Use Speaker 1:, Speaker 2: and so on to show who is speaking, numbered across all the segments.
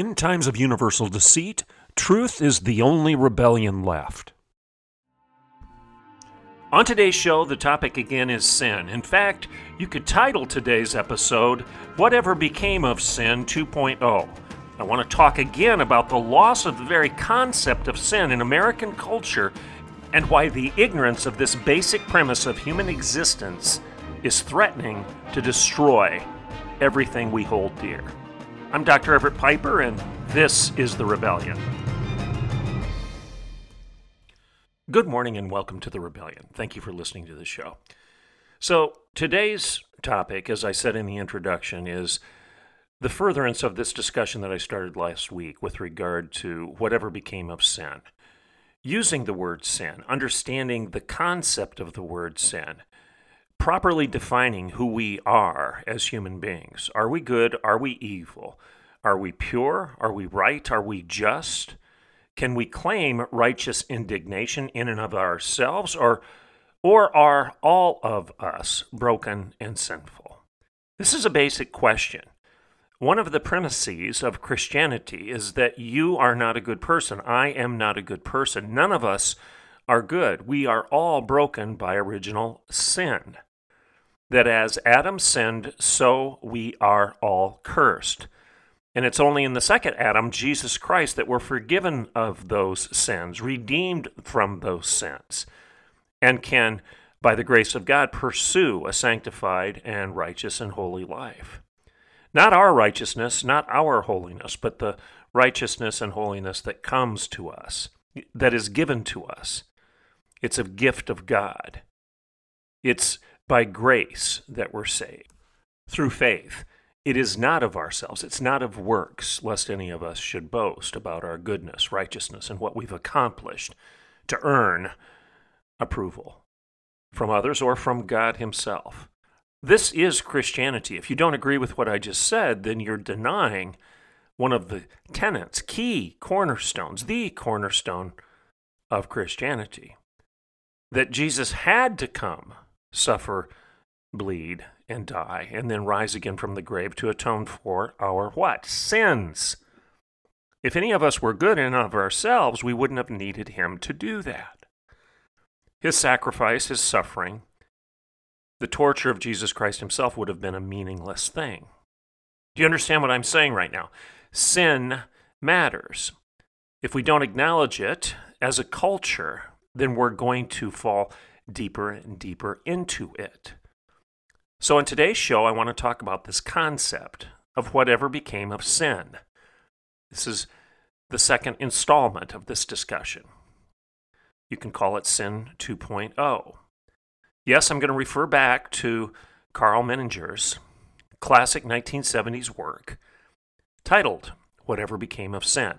Speaker 1: In times of universal deceit, truth is the only rebellion left. On today's show, the topic again is sin. In fact, you could title today's episode, Whatever Became of Sin 2.0. I want to talk again about the loss of the very concept of sin in American culture and why the ignorance of this basic premise of human existence is threatening to destroy everything we hold dear. I'm Dr. Everett Piper, and this is The Rebellion. Good morning, and welcome to The Rebellion. Thank you for listening to the show. So, today's topic, as I said in the introduction, is the furtherance of this discussion that I started last week with regard to whatever became of sin. Using the word sin, understanding the concept of the word sin, properly defining who we are as human beings. Are we good? Are we evil? Are we pure? Are we right? Are we just? Can we claim righteous indignation in and of ourselves, or, or are all of us broken and sinful? This is a basic question. One of the premises of Christianity is that you are not a good person. I am not a good person. None of us are good. We are all broken by original sin that as Adam sinned, so we are all cursed. And it's only in the second Adam, Jesus Christ, that we're forgiven of those sins, redeemed from those sins, and can, by the grace of God, pursue a sanctified and righteous and holy life. Not our righteousness, not our holiness, but the righteousness and holiness that comes to us, that is given to us. It's a gift of God. It's by grace that we're saved through faith. It is not of ourselves, it's not of works, lest any of us should boast about our goodness, righteousness, and what we've accomplished to earn approval from others or from God Himself. This is Christianity. If you don't agree with what I just said, then you're denying one of the tenets, key cornerstones, the cornerstone of Christianity. That Jesus had to come suffer, bleed, and die, and then rise again from the grave to atone for our what? Sins. If any of us were good in of ourselves, we wouldn't have needed him to do that. His sacrifice, his suffering, the torture of Jesus Christ himself would have been a meaningless thing. Do you understand what I'm saying right now? Sin matters. If we don't acknowledge it as a culture, then we're going to fall deeper and deeper into it. So, in today's show, I want to talk about this concept of whatever became of sin. This is the second installment of this discussion. You can call it Sin 2.0. Yes, I'm going to refer back to Karl Menninger's classic 1970s work titled Whatever Became of Sin.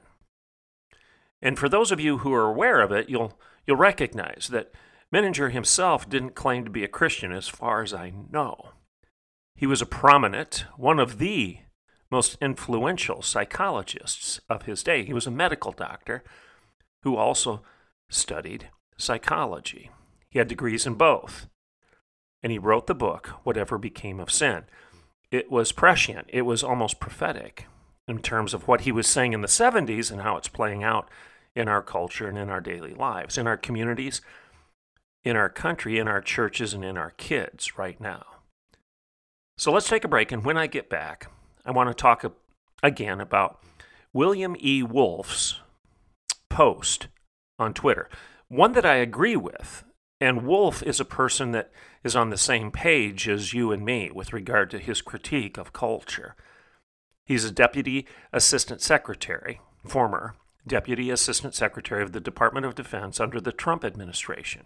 Speaker 1: And for those of you who are aware of it, you'll, you'll recognize that Menninger himself didn't claim to be a Christian, as far as I know. He was a prominent, one of the most influential psychologists of his day. He was a medical doctor who also studied psychology. He had degrees in both. And he wrote the book, Whatever Became of Sin. It was prescient, it was almost prophetic in terms of what he was saying in the 70s and how it's playing out in our culture and in our daily lives, in our communities, in our country, in our churches, and in our kids right now. So let's take a break, and when I get back, I want to talk again about William E. Wolfe's post on Twitter, one that I agree with. And Wolfe is a person that is on the same page as you and me with regard to his critique of culture. He's a deputy assistant secretary, former deputy assistant secretary of the Department of Defense under the Trump administration.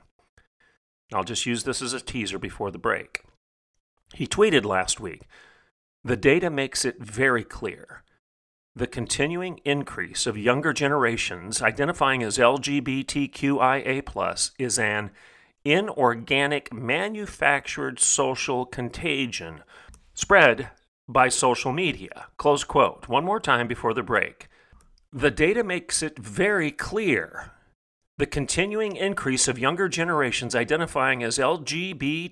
Speaker 1: I'll just use this as a teaser before the break. He tweeted last week The data makes it very clear the continuing increase of younger generations identifying as LGBTQIA is an inorganic manufactured social contagion spread by social media. Close quote. One more time before the break. The data makes it very clear the continuing increase of younger generations identifying as LGBTQIA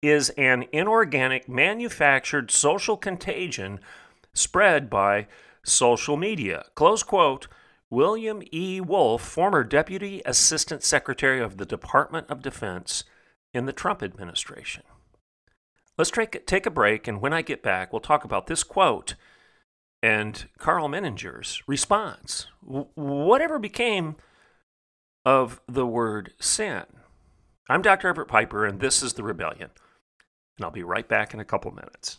Speaker 1: is an inorganic manufactured social contagion spread by social media. Close quote. William E. Wolfe, former Deputy Assistant Secretary of the Department of Defense in the Trump administration. Let's take, take a break, and when I get back, we'll talk about this quote and Karl Menninger's response. whatever became of the word sin? I'm Dr. Everett Piper, and this is The Rebellion. And I'll be right back in a couple minutes.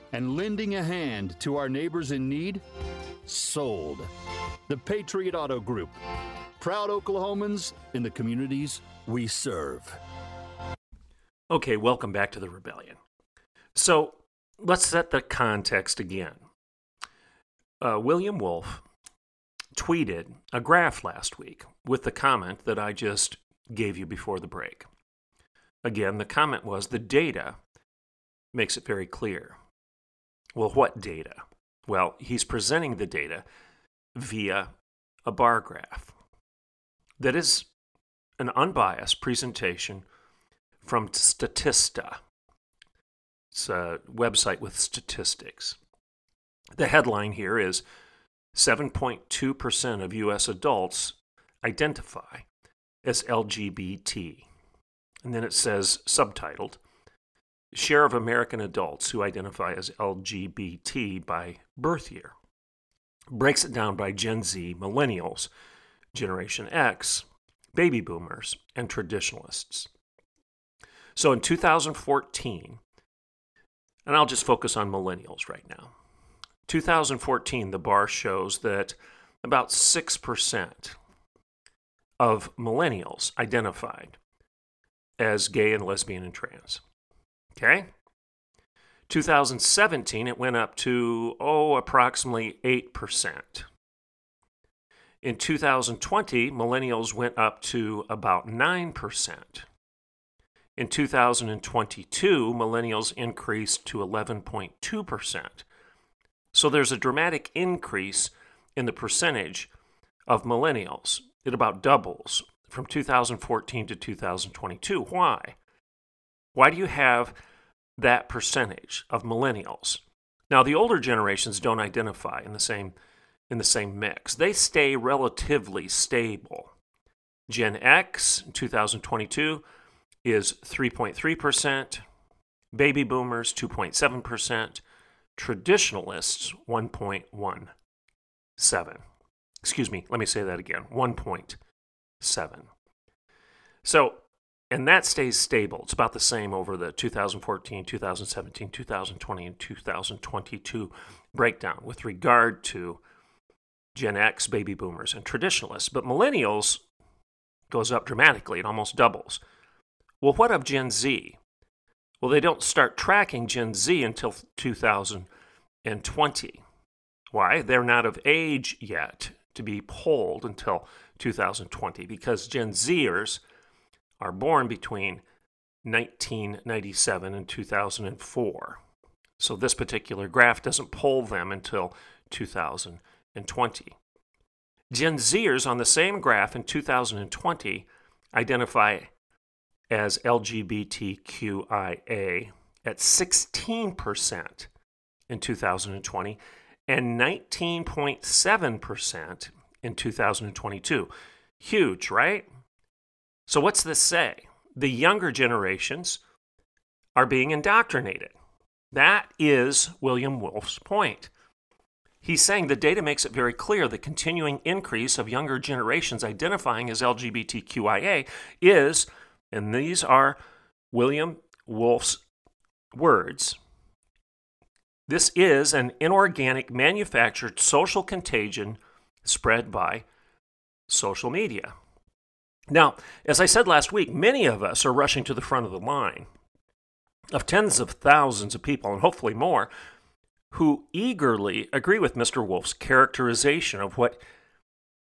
Speaker 2: and lending a hand to our neighbors in need? Sold. The Patriot Auto Group. Proud Oklahomans in the communities we serve.
Speaker 1: Okay, welcome back to the rebellion. So let's set the context again. Uh, William Wolfe tweeted a graph last week with the comment that I just gave you before the break. Again, the comment was the data makes it very clear. Well, what data? Well, he's presenting the data via a bar graph. That is an unbiased presentation from Statista. It's a website with statistics. The headline here is 7.2% of U.S. adults identify as LGBT. And then it says, subtitled, Share of American adults who identify as LGBT by birth year breaks it down by Gen Z, millennials, Generation X, baby boomers, and traditionalists. So in 2014, and I'll just focus on millennials right now. 2014, the bar shows that about 6% of millennials identified as gay and lesbian and trans. Okay? 2017, it went up to, oh, approximately 8%. In 2020, millennials went up to about 9%. In 2022, millennials increased to 11.2%. So there's a dramatic increase in the percentage of millennials. It about doubles from 2014 to 2022. Why? Why do you have that percentage of millennials. Now, the older generations don't identify in the same in the same mix. They stay relatively stable. Gen X in 2022 is 3.3%, baby boomers 2.7%, traditionalists 1.17. Excuse me, let me say that again 1.7. So and that stays stable. It's about the same over the 2014, 2017, 2020, and 2022 breakdown with regard to Gen X, baby boomers, and traditionalists. But millennials goes up dramatically, it almost doubles. Well, what of Gen Z? Well, they don't start tracking Gen Z until 2020. Why? They're not of age yet to be polled until 2020 because Gen Zers are born between 1997 and 2004. So this particular graph doesn't poll them until 2020. Gen Zers on the same graph in 2020 identify as LGBTQIA at 16% in 2020 and 19.7% in 2022. Huge, right? So, what's this say? The younger generations are being indoctrinated. That is William Wolfe's point. He's saying the data makes it very clear the continuing increase of younger generations identifying as LGBTQIA is, and these are William Wolfe's words, this is an inorganic manufactured social contagion spread by social media. Now, as I said last week, many of us are rushing to the front of the line of tens of thousands of people, and hopefully more, who eagerly agree with Mr. Wolfe's characterization of what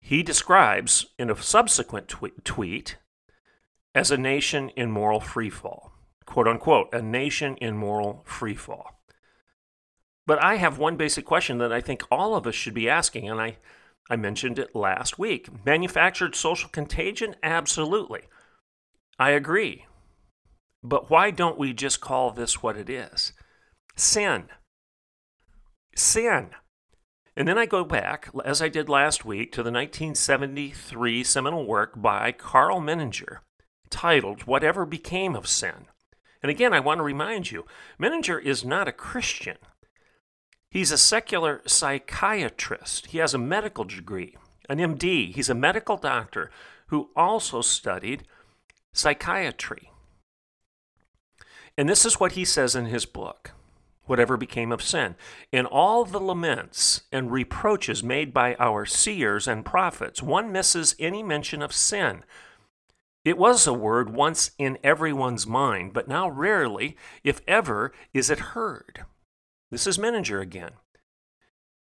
Speaker 1: he describes in a subsequent tweet as a nation in moral freefall. Quote unquote, a nation in moral freefall. But I have one basic question that I think all of us should be asking, and I, I mentioned it last week. Manufactured social contagion? Absolutely. I agree. But why don't we just call this what it is? Sin. Sin. And then I go back, as I did last week, to the 1973 seminal work by Karl Menninger titled Whatever Became of Sin. And again, I want to remind you Menninger is not a Christian. He's a secular psychiatrist. He has a medical degree, an MD. He's a medical doctor who also studied psychiatry. And this is what he says in his book, Whatever Became of Sin. In all the laments and reproaches made by our seers and prophets, one misses any mention of sin. It was a word once in everyone's mind, but now rarely, if ever, is it heard. This is Menninger again.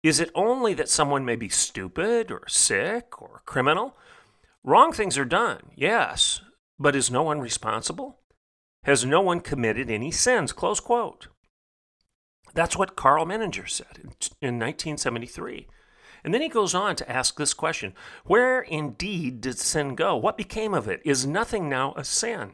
Speaker 1: Is it only that someone may be stupid or sick or criminal? Wrong things are done, yes, but is no one responsible? Has no one committed any sins? Close quote. That's what Karl Menninger said in 1973. And then he goes on to ask this question Where indeed did sin go? What became of it? Is nothing now a sin?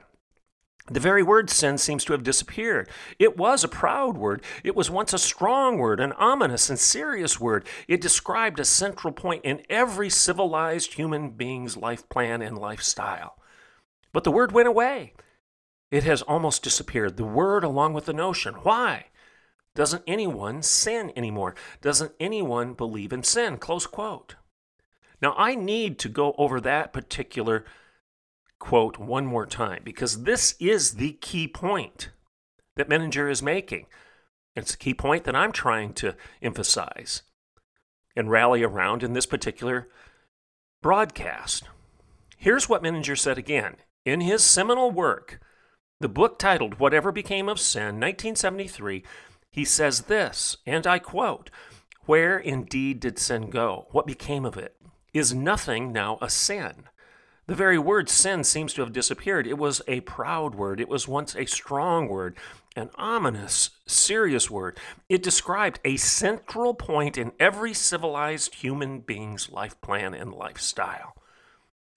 Speaker 1: The very word sin seems to have disappeared. It was a proud word. It was once a strong word, an ominous and serious word. It described a central point in every civilized human being's life plan and lifestyle. But the word went away. It has almost disappeared. The word along with the notion. Why? Doesn't anyone sin anymore? Doesn't anyone believe in sin? Close quote. Now, I need to go over that particular quote one more time because this is the key point that Menninger is making. It's a key point that I'm trying to emphasize and rally around in this particular broadcast. Here's what Menninger said again in his seminal work, the book titled Whatever Became of Sin, 1973. He says this, and I quote, Where indeed did sin go? What became of it? Is nothing now a sin? The very word sin seems to have disappeared. It was a proud word. It was once a strong word, an ominous, serious word. It described a central point in every civilized human being's life plan and lifestyle.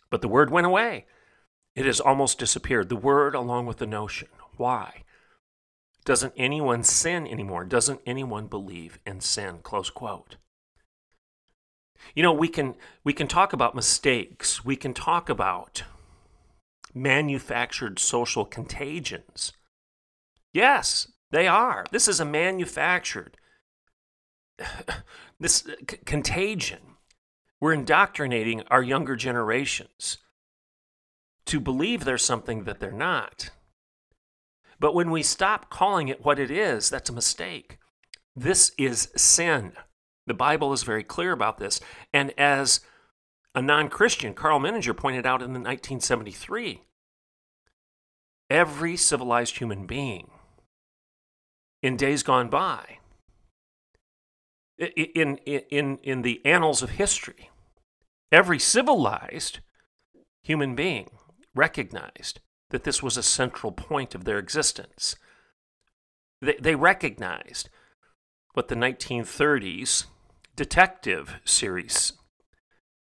Speaker 1: But the word went away. It has almost disappeared. The word along with the notion. Why? Doesn't anyone sin anymore? Doesn't anyone believe in sin? Close quote. You know, we can we can talk about mistakes. We can talk about manufactured social contagions. Yes, they are. This is a manufactured this uh, c- contagion. We're indoctrinating our younger generations to believe there's something that they're not. But when we stop calling it what it is, that's a mistake. This is sin. The Bible is very clear about this. And as a non Christian, Karl Menninger pointed out in 1973, every civilized human being in days gone by. In, in, in, in the annals of history, every civilized human being recognized that this was a central point of their existence. They, they recognized what the 1930s detective series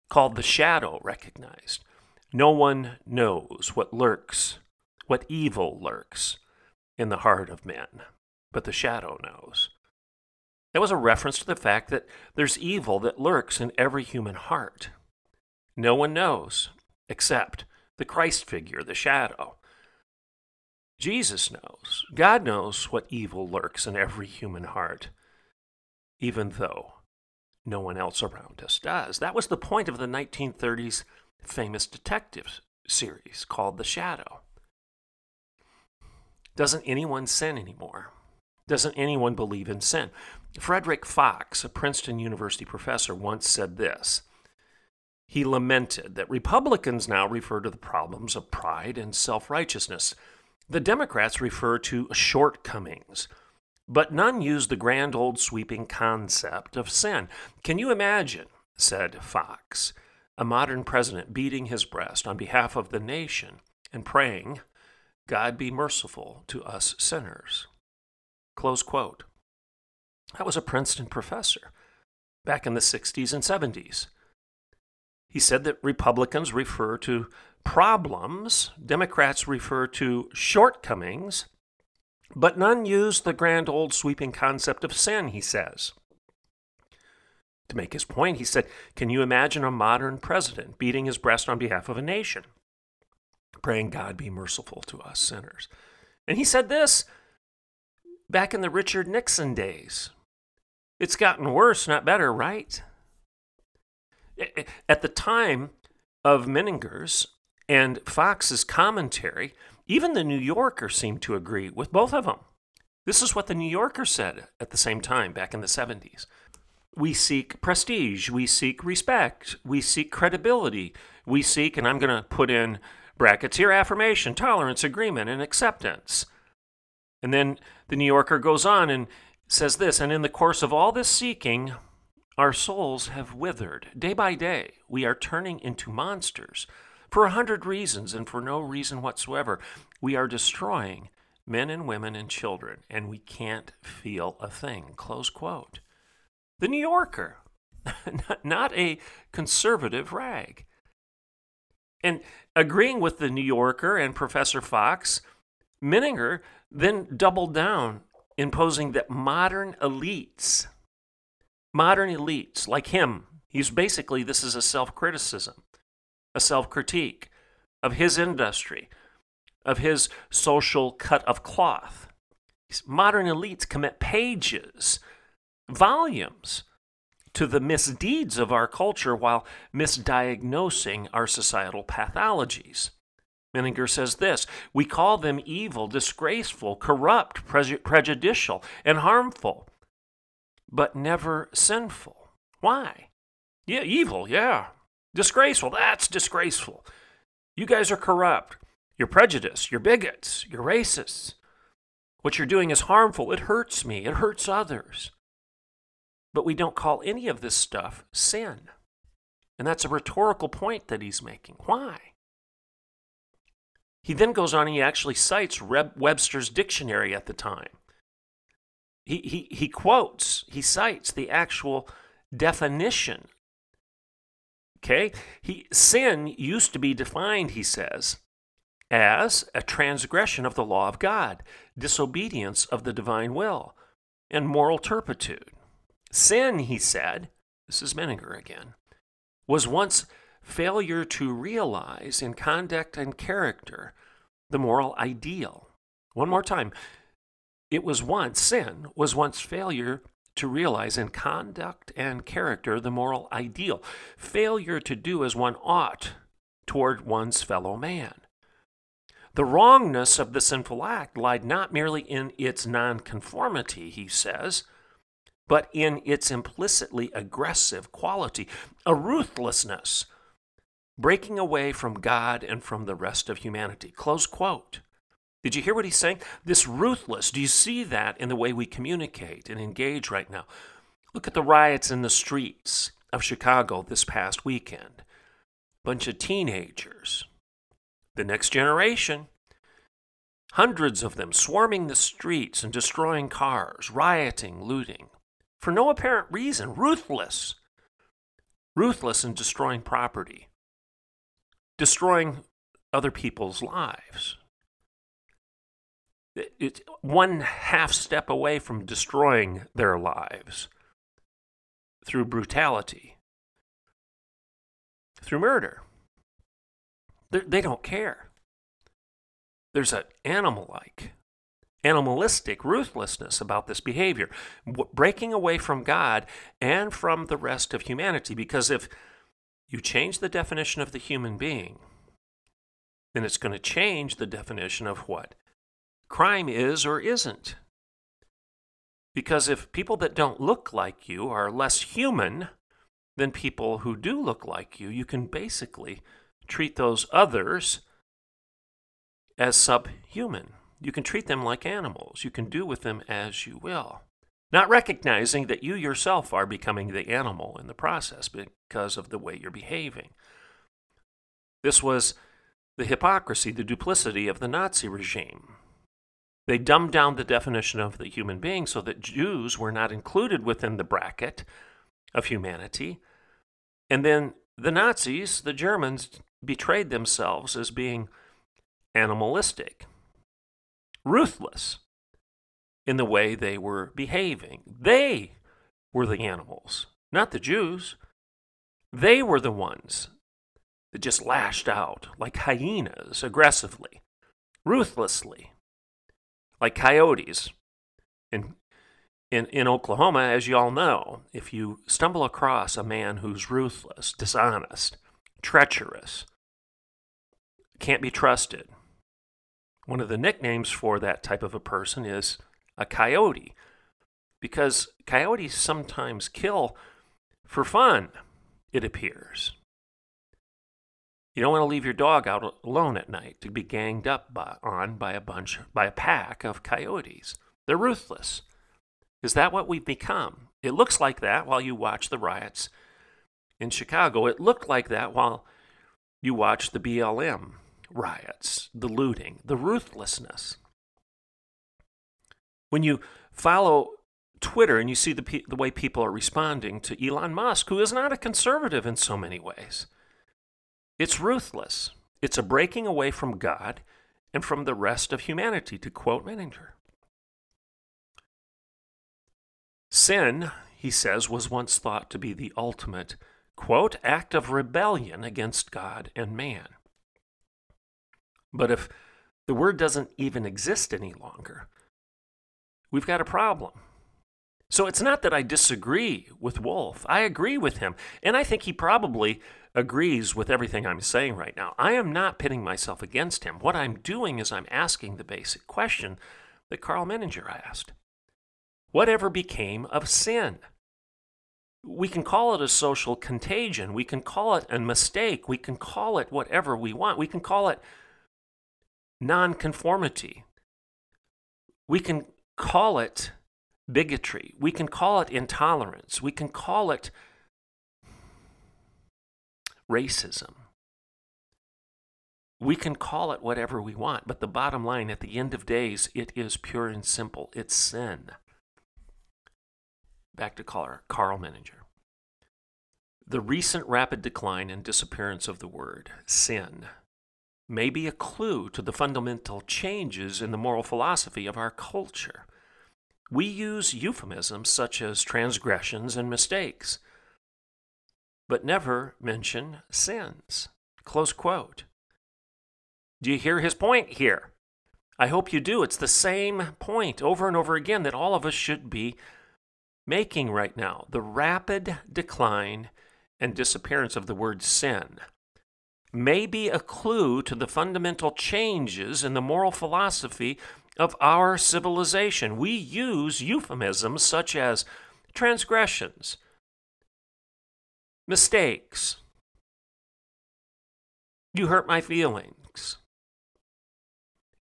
Speaker 1: called The Shadow recognized. No one knows what lurks, what evil lurks in the heart of men, but the shadow knows. That was a reference to the fact that there's evil that lurks in every human heart. No one knows except the Christ figure, the shadow. Jesus knows. God knows what evil lurks in every human heart, even though no one else around us does. That was the point of the 1930s famous detective series called The Shadow. Doesn't anyone sin anymore? Doesn't anyone believe in sin? Frederick Fox, a Princeton University professor, once said this he lamented that Republicans now refer to the problems of pride and self righteousness. The Democrats refer to shortcomings, but none use the grand old sweeping concept of sin. Can you imagine, said Fox, a modern president beating his breast on behalf of the nation and praying, God be merciful to us sinners? Close quote. That was a Princeton professor back in the 60s and 70s. He said that Republicans refer to problems, Democrats refer to shortcomings, but none use the grand old sweeping concept of sin, he says. To make his point, he said, Can you imagine a modern president beating his breast on behalf of a nation, praying God be merciful to us sinners? And he said this back in the Richard Nixon days. It's gotten worse, not better, right? At the time of Menninger's and Fox's commentary, even the New Yorker seemed to agree with both of them. This is what the New Yorker said at the same time back in the 70s. We seek prestige, we seek respect, we seek credibility, we seek, and I'm going to put in brackets here affirmation, tolerance, agreement, and acceptance. And then the New Yorker goes on and says this, and in the course of all this seeking, our souls have withered. Day by day, we are turning into monsters. For a hundred reasons and for no reason whatsoever, we are destroying men and women and children, and we can't feel a thing. Close quote. The New Yorker, not a conservative rag. And agreeing with the New Yorker and Professor Fox, Menninger then doubled down, imposing that modern elites modern elites like him, he's basically, this is a self criticism, a self critique of his industry, of his social cut of cloth. Modern elites commit pages, volumes to the misdeeds of our culture while misdiagnosing our societal pathologies. Menninger says this We call them evil, disgraceful, corrupt, prejudicial, and harmful but never sinful. Why? Yeah, evil, yeah. Disgraceful, that's disgraceful. You guys are corrupt. You're prejudiced. You're bigots. You're racists. What you're doing is harmful. It hurts me. It hurts others. But we don't call any of this stuff sin. And that's a rhetorical point that he's making. Why? He then goes on and he actually cites Webster's dictionary at the time he, he, he quotes, he cites the actual definition. Okay? He, sin used to be defined, he says, as a transgression of the law of God, disobedience of the divine will, and moral turpitude. Sin, he said, this is Menninger again, was once failure to realize in conduct and character the moral ideal. One more time. It was once, sin was once failure to realize in conduct and character the moral ideal, failure to do as one ought toward one's fellow man. The wrongness of the sinful act lied not merely in its nonconformity, he says, but in its implicitly aggressive quality, a ruthlessness, breaking away from God and from the rest of humanity. Close quote. Did you hear what he's saying? This ruthless, do you see that in the way we communicate and engage right now? Look at the riots in the streets of Chicago this past weekend. Bunch of teenagers, the next generation, hundreds of them swarming the streets and destroying cars, rioting, looting, for no apparent reason, ruthless, ruthless in destroying property, destroying other people's lives. It's one half step away from destroying their lives through brutality, through murder. They're, they do not care. There's an animal like, animalistic ruthlessness about this behavior, breaking away from God and from the rest of humanity. Because if you change the definition of the human being, then it's going to change the definition of what crime is or isn't. Because if people that don't look like you are less human than people who do look like you, you can basically treat those others as subhuman. You can treat them like animals. You can do with them as you will. Not recognizing that you yourself are becoming the animal in the process because of the way you're behaving. This was the hypocrisy, the duplicity of the Nazi regime. They dumbed down the definition of the human being so that Jews were not included within the bracket of humanity. And then the Nazis, the Germans, betrayed themselves as being animalistic, ruthless in the way they were behaving. They were the animals, not the Jews. They were the ones that just lashed out like hyenas aggressively, ruthlessly, like coyotes. In, in, in Oklahoma, as you all know, if you stumble across a man who's ruthless, dishonest, treacherous, can't be trusted, one of the nicknames for that type of a person is a coyote, because coyotes sometimes kill for fun, it appears. You don't want to leave your dog out alone at night to be ganged up by, on by a bunch, by a pack of coyotes. They're ruthless. Is that what we've become? It looks like that while you watch the riots in Chicago. It looked like that while you watch the BLM riots, the looting, the ruthlessness. When you follow Twitter and you see the, the way people are responding to Elon Musk, who is not a conservative in so many ways, it's ruthless. It's a breaking away from God and from the rest of humanity, to quote Menninger. Sin, he says, was once thought to be the ultimate, quote, act of rebellion against God and man. But if the word doesn't even exist any longer, we've got a problem. So it's not that I disagree with Wolfe. I agree with him. And I think he probably agrees with everything I'm saying right now. I am not pitting myself against him. What I'm doing is I'm asking the basic question that Karl Menninger asked Whatever became of sin? We can call it a social contagion. We can call it a mistake. We can call it whatever we want. We can call it nonconformity. We can call it bigotry. We can call it intolerance. We can call it racism. We can call it whatever we want, but the bottom line at the end of days, it is pure and simple. It's sin. Back to Karl, Karl Menninger. The recent rapid decline and disappearance of the word sin may be a clue to the fundamental changes in the moral philosophy of our culture. We use euphemisms such as transgressions and mistakes, but never mention sins. Close quote. Do you hear his point here? I hope you do. It's the same point over and over again that all of us should be making right now the rapid decline and disappearance of the word sin may be a clue to the fundamental changes in the moral philosophy of our civilization. We use euphemisms such as transgressions, mistakes, you hurt my feelings.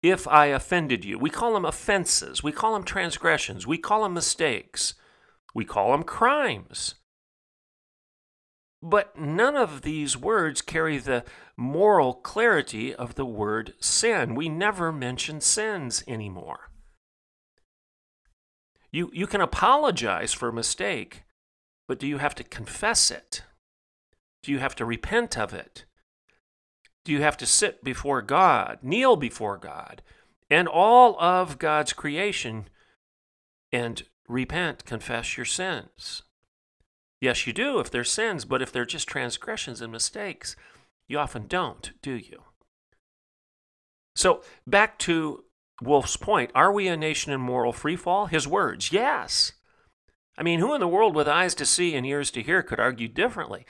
Speaker 1: if I offended you. We call them offenses. We call them transgressions. We call them mistakes. We call them crimes. But none of these words carry the moral clarity of the word sin. We never mention sins anymore. You, you can apologize for a mistake, but do you have to confess it? Do you have to repent of it? Do you have to sit before God, kneel before God, and all of God's creation and repent, confess your sins? Yes, you do if they're sins, but if they're just transgressions and mistakes, you often don't, do you? So, back to Wolfe's point are we a nation in moral freefall? His words, yes. I mean, who in the world with eyes to see and ears to hear could argue differently?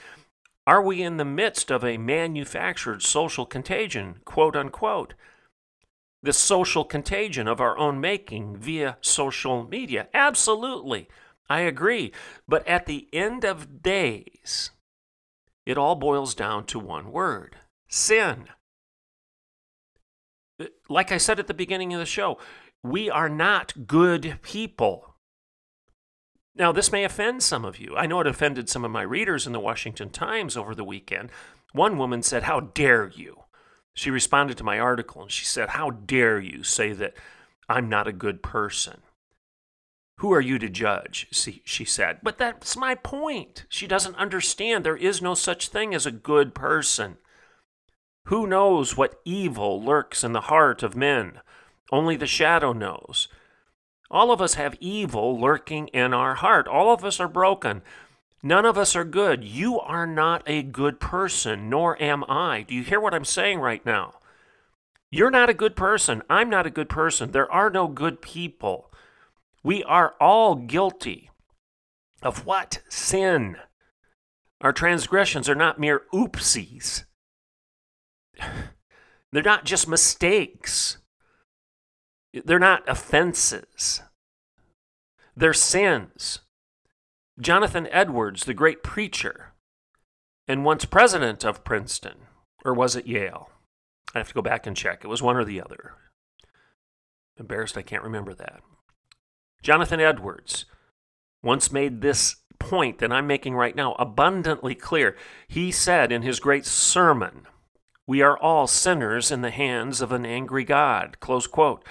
Speaker 1: Are we in the midst of a manufactured social contagion, quote unquote? The social contagion of our own making via social media? Absolutely. I agree. But at the end of days, it all boils down to one word sin. Uh, like I said at the beginning of the show, we are not good people. Now, this may offend some of you. I know it offended some of my readers in the Washington Times over the weekend. One woman said, How dare you? She responded to my article and she said, How dare you say that I'm not a good person? Who are you to judge? She said. But that's my point. She doesn't understand there is no such thing as a good person. Who knows what evil lurks in the heart of men? Only the shadow knows. All of us have evil lurking in our heart. All of us are broken. None of us are good. You are not a good person, nor am I. Do you hear what I'm saying right now? You're not a good person. I'm not a good person. There are no good people. We are all guilty of what? Sin. Our transgressions are not mere oopsies, they're not just mistakes, they're not offenses, they're sins. Jonathan Edwards, the great preacher, and once president of Princeton, or was it Yale? I have to go back and check. It was one or the other. Embarrassed I can't remember that. Jonathan Edwards once made this point that I'm making right now abundantly clear. He said in his great sermon, We are all sinners in the hands of an angry God. Close quote.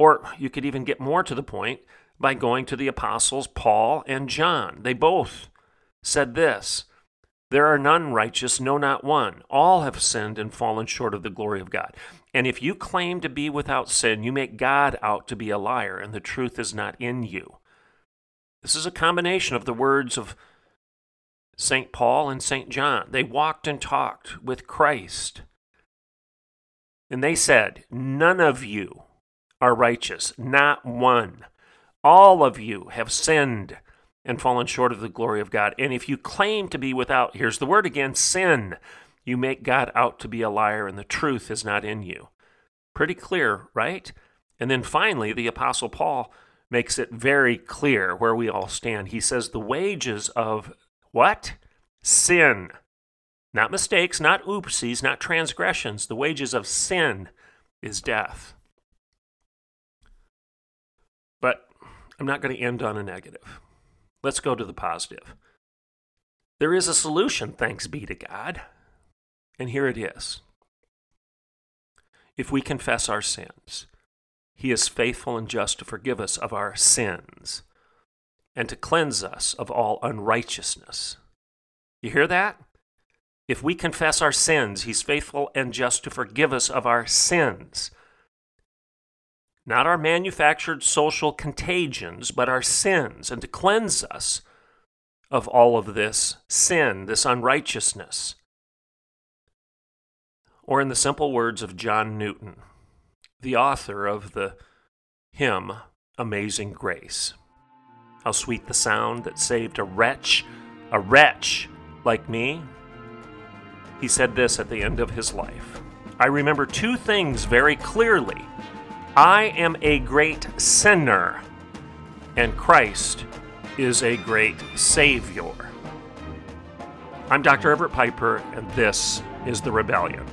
Speaker 1: Or you could even get more to the point by going to the apostles Paul and John. They both said this There are none righteous, no, not one. All have sinned and fallen short of the glory of God. And if you claim to be without sin, you make God out to be a liar, and the truth is not in you. This is a combination of the words of St. Paul and St. John. They walked and talked with Christ. And they said, None of you are righteous, not one. All of you have sinned and fallen short of the glory of God. And if you claim to be without, here's the word again, sin, you make God out to be a liar and the truth is not in you. Pretty clear, right? And then finally, the Apostle Paul makes it very clear where we all stand. He says, The wages of what? Sin. Not mistakes, not oopsies, not transgressions. The wages of sin is death. I'm not going to end on a negative. Let's go to the positive. There is a solution, thanks be to God. And here it is. If we confess our sins, he is faithful and just to forgive us of our sins and to cleanse us of all unrighteousness. You hear that? If we confess our sins, he's faithful and just to forgive us of our sins. Not our manufactured social contagions, but our sins, and to cleanse us of all of this sin, this unrighteousness. Or, in the simple words of John Newton, the author of the hymn Amazing Grace. How sweet the sound that saved a wretch, a wretch like me. He said this at the end of his life I remember two things very clearly. I am a great sinner, and Christ is a great Savior. I'm Dr. Everett Piper, and this is The Rebellion.